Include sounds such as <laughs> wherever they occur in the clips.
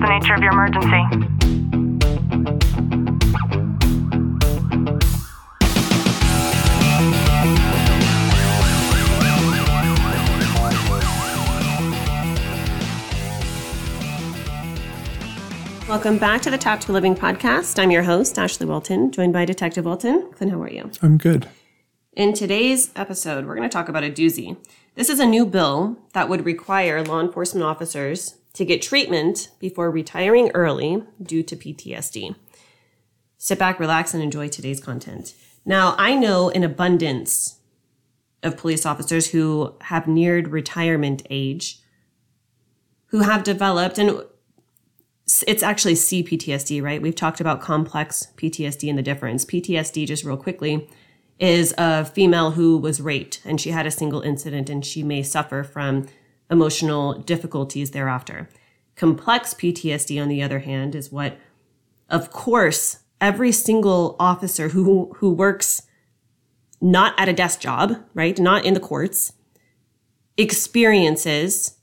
the nature of your emergency? Welcome back to the Tactical Living podcast. I'm your host, Ashlie Walton, joined by Detective Walton. Clint, how are you? I'm good. In today's episode, we're going to talk about a doozy. This is a new bill that would require law enforcement officers to get treatment before retiring early due to PTSD. Sit back, relax, and enjoy today's content. Now, I know an abundance of police officers who have neared retirement age who have developed, and it's actually CPTSD, right? We've talked about complex PTSD and the difference. PTSD, just real quickly, is a female who was raped and she had a single incident and she may suffer from emotional difficulties thereafter. Complex PTSD, on the other hand, is what, of course, every single officer who, who works not at a desk job, right? Not in the courts, experiences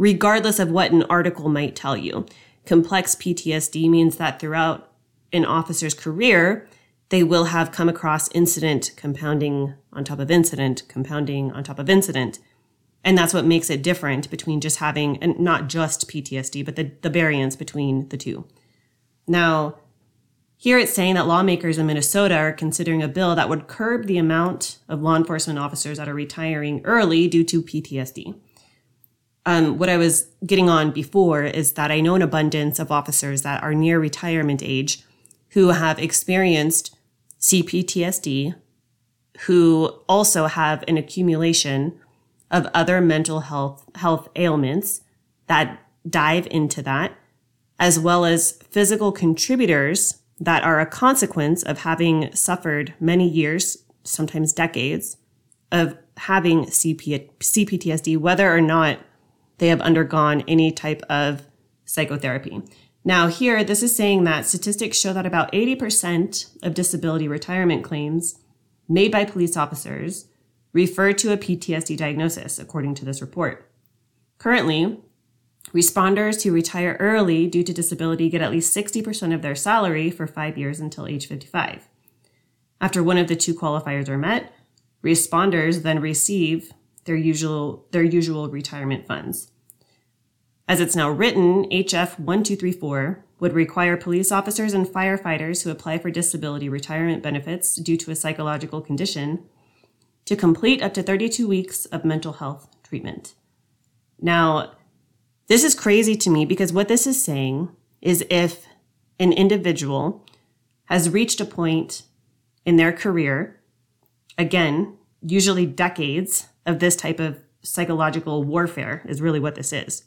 regardless of what an article might tell you. Complex PTSD means that throughout an officer's career, they will have come across incident compounding on top of incident, compounding on top of incident. And that's what makes it different between just having, and not just PTSD, but the, the variance between the two. Now, here it's saying that lawmakers in Minnesota are considering a bill that would curb the amount of law enforcement officers that are retiring early due to PTSD um, what I was getting on before is that I know an abundance of officers that are near retirement age who have experienced CPTSD, who also have an accumulation of other mental health health ailments that dive into that, as well as physical contributors that are a consequence of having suffered many years, sometimes decades, of having CP, CPTSD, whether or not they have undergone any type of psychotherapy. Now, here, this is saying that statistics show that about 80% of disability retirement claims made by police officers refer to a PTSD diagnosis, according to this report. Currently, responders who retire early due to disability get at least 60% of their salary for five years until age 55. After one of the two qualifiers are met, responders then receive their usual, their usual retirement funds. As it's now written, HF 1234 would require police officers and firefighters who apply for disability retirement benefits due to a psychological condition to complete up to 32 weeks of mental health treatment. Now, this is crazy to me because what this is saying is if an individual has reached a point in their career, again, usually decades of this type of psychological warfare is really what this is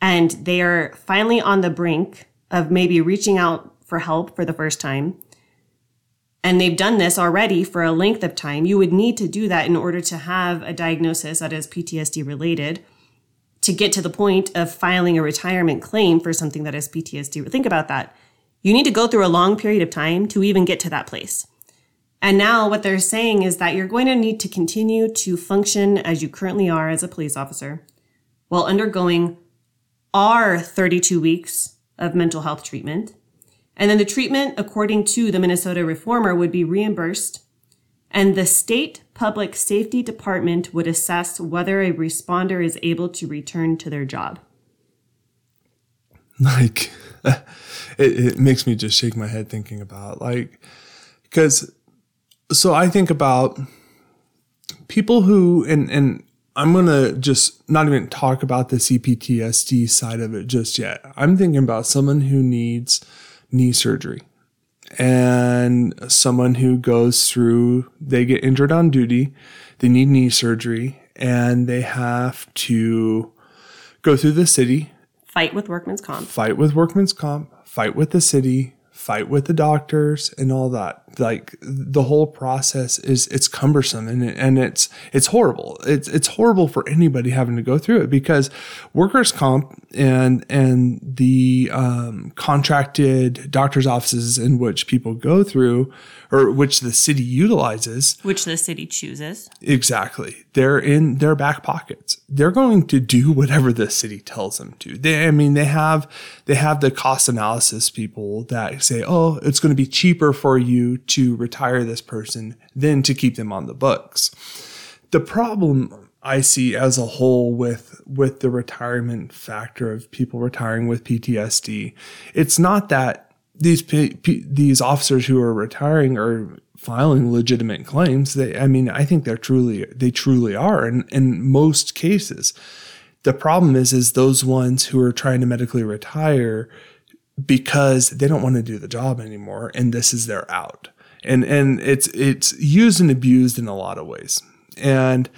and they are finally on the brink of maybe reaching out for help for the first time, and they've done this already for a length of time, you would need to do that in order to have a diagnosis that is PTSD related to get to the point of filing a retirement claim for something that is PTSD. Think about that. You need to go through a long period of time to even get to that place. And now what they're saying is that you're going to need to continue to function as you currently are as a police officer while undergoing are 32 weeks of mental health treatment. And then the treatment, according to the Minnesota Reformer, would be reimbursed. And the state public safety department would assess whether a responder is able to return to their job. <laughs> Like, <laughs> it, it makes me just shake my head thinking about like, because so I think about people who, and, and I'm going to just not even talk about the CPTSD side of it just yet. I'm thinking about someone who needs knee surgery. And someone who goes through, they get injured on duty, they need knee surgery, and they have to go through the city, fight with workman's comp, fight with workman's comp, fight with the city, fight with the doctors, and all that. Like the whole process is it's cumbersome and and it's it's horrible. It's it's horrible for anybody having to go through it because workers comp and and the um, contracted doctors offices in which people go through or which the city utilizes Which the city chooses. Exactly. They're in their back pockets. They're going to do <laughs> whatever the city tells them to. They, I mean, they have, they have the cost analysis people that say, oh, it's going to be cheaper for you to retire this person than to keep them on the books. The problem I see as a whole with, with the retirement factor of people retiring with PTSD, it's not that these P- P- these officers who are retiring are filing legitimate claims. They, I mean, I think they're truly they truly are in in most cases. The problem is is those ones who are trying to medically retire because they don't want to do the job anymore, and this is their out. And and it's it's used and abused in a lot of ways. And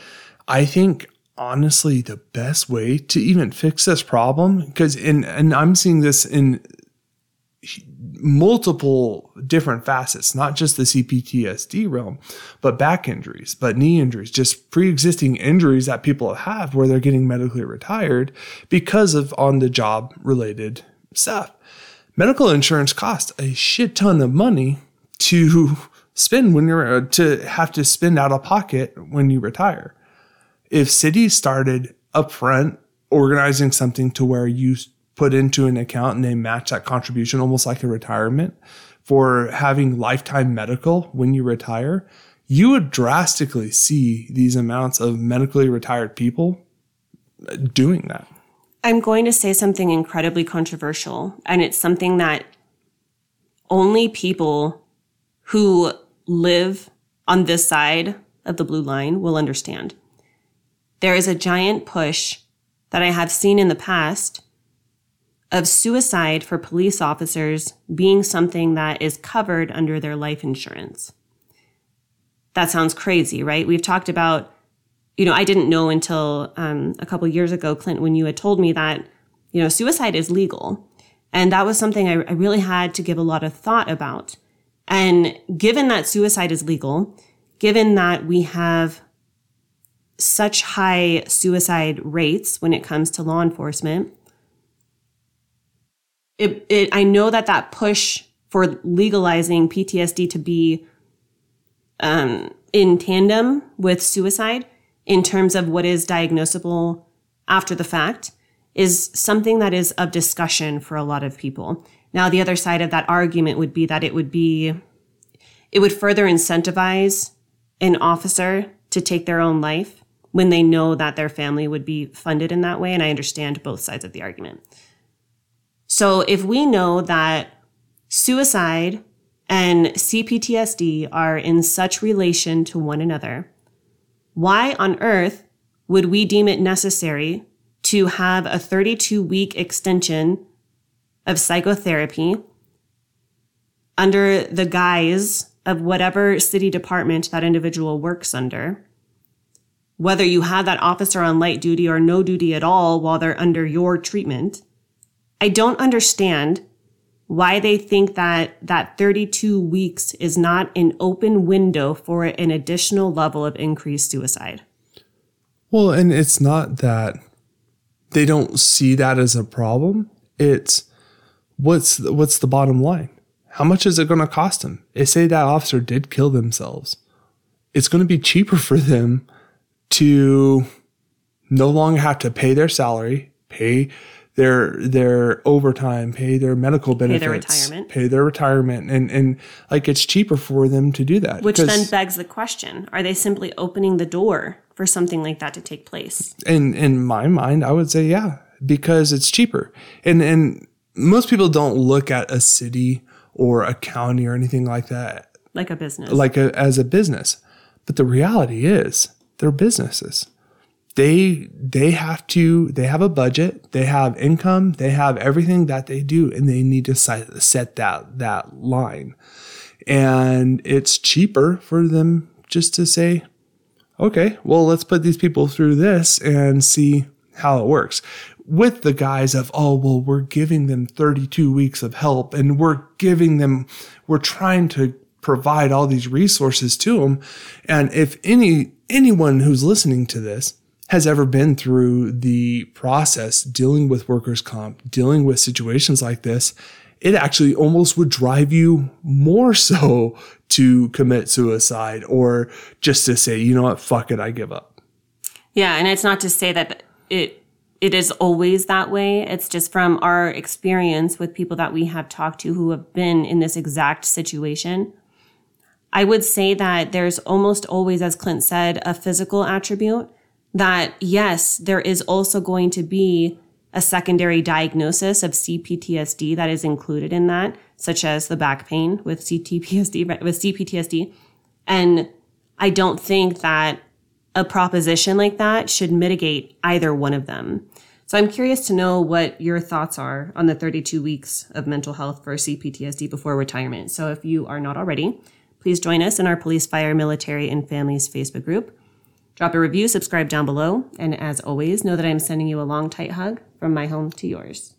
I think honestly the best way to even fix this problem because in and I'm seeing this in multiple different facets, not just the CPTSD realm, but back injuries, but knee injuries, just pre-existing injuries that people have where they're getting medically retired because of on the job related stuff. Medical insurance costs a shit ton of money to spend when you're uh, to have to spend out of pocket when you retire. If cities started upfront organizing something to where you put into an account and they match that contribution almost like a retirement for having lifetime medical when you retire, you would drastically see these amounts of medically retired people doing that. I'm going to say something incredibly controversial, and it's something that only people who live on this side of the blue line will understand. There is a giant push that I have seen in the past of suicide for police officers being something that is covered under their life insurance. That sounds crazy, right? We've talked about, you know, I didn't know until um, a couple years ago, Clint, when you had told me that, you know, suicide is legal. And that was something I, I really had to give a lot of thought about. And given that suicide is legal, given that we have such high suicide rates when it comes to law enforcement, it, it I know that that push for legalizing PTSD to be um, in tandem with suicide in terms of what is diagnosable after the fact is something that is of discussion for a lot of people. Now, the other side of that argument would be that it would be, it would further incentivize an officer to take their own life when they know that their family would be funded in that way. And I understand both sides of the argument. So if we know that suicide and CPTSD are in such relation to one another, why on earth would we deem it necessary to have a 32 week extension of psychotherapy under the guise of whatever city department that individual works under? Whether you have that officer on light duty or no duty at all while they're under your treatment, I don't understand why they think that that 32 weeks is not an open window for an additional level of increased suicide. Well, and it's not that they don't see that as a problem. It's what's the, what's the bottom line? How much is it going to cost them? If say that officer did kill themselves, it's going to be cheaper <laughs> for them to no longer have to pay their salary, pay their their overtime, pay their medical benefits, Pay their retirement. pay their retirement, and and like it's cheaper for them to do that. Which then begs the question are they simply opening the door for something like that to take place? in in my mind, I would say yeah because it's cheaper, and and most people don't look at a city or a county or anything like that Like a business. like a, as a business, but the reality is they're businesses. They they have to they have a budget, they have income, they have everything that they do, and they need to set, that that line. And it's cheaper for them just to say, okay, well, let's put these people through this and see how it works. With the guise of, oh, well, we're giving them 32 weeks of help and we're giving them, we're trying to provide all these resources to them. And if any anyone who's listening to this has ever been through the process dealing with workers' comp, dealing with situations like this, it actually almost would drive you more <laughs> so to commit suicide or just to say, you know what, fuck it, I give up. Yeah, and it's not to say that it it is always that way. It's just from our experience with people that we have talked to who have been in this exact situation. I would say that there's almost always, as Clint said, a physical attribute that yes, there is also going to be a secondary diagnosis of CPTSD that is included in that, such as the back pain with CTPSD, with CPTSD. And I don't think that a proposition like that should mitigate either one of them. So I'm curious to know what your thoughts are on the 32 weeks of mental health for CPTSD before retirement. So if you are not already, please join us in our police, fire, military, and families Facebook group. Drop a review, subscribe down below, and as always, know that I'm sending you a long, tight hug from my home to yours.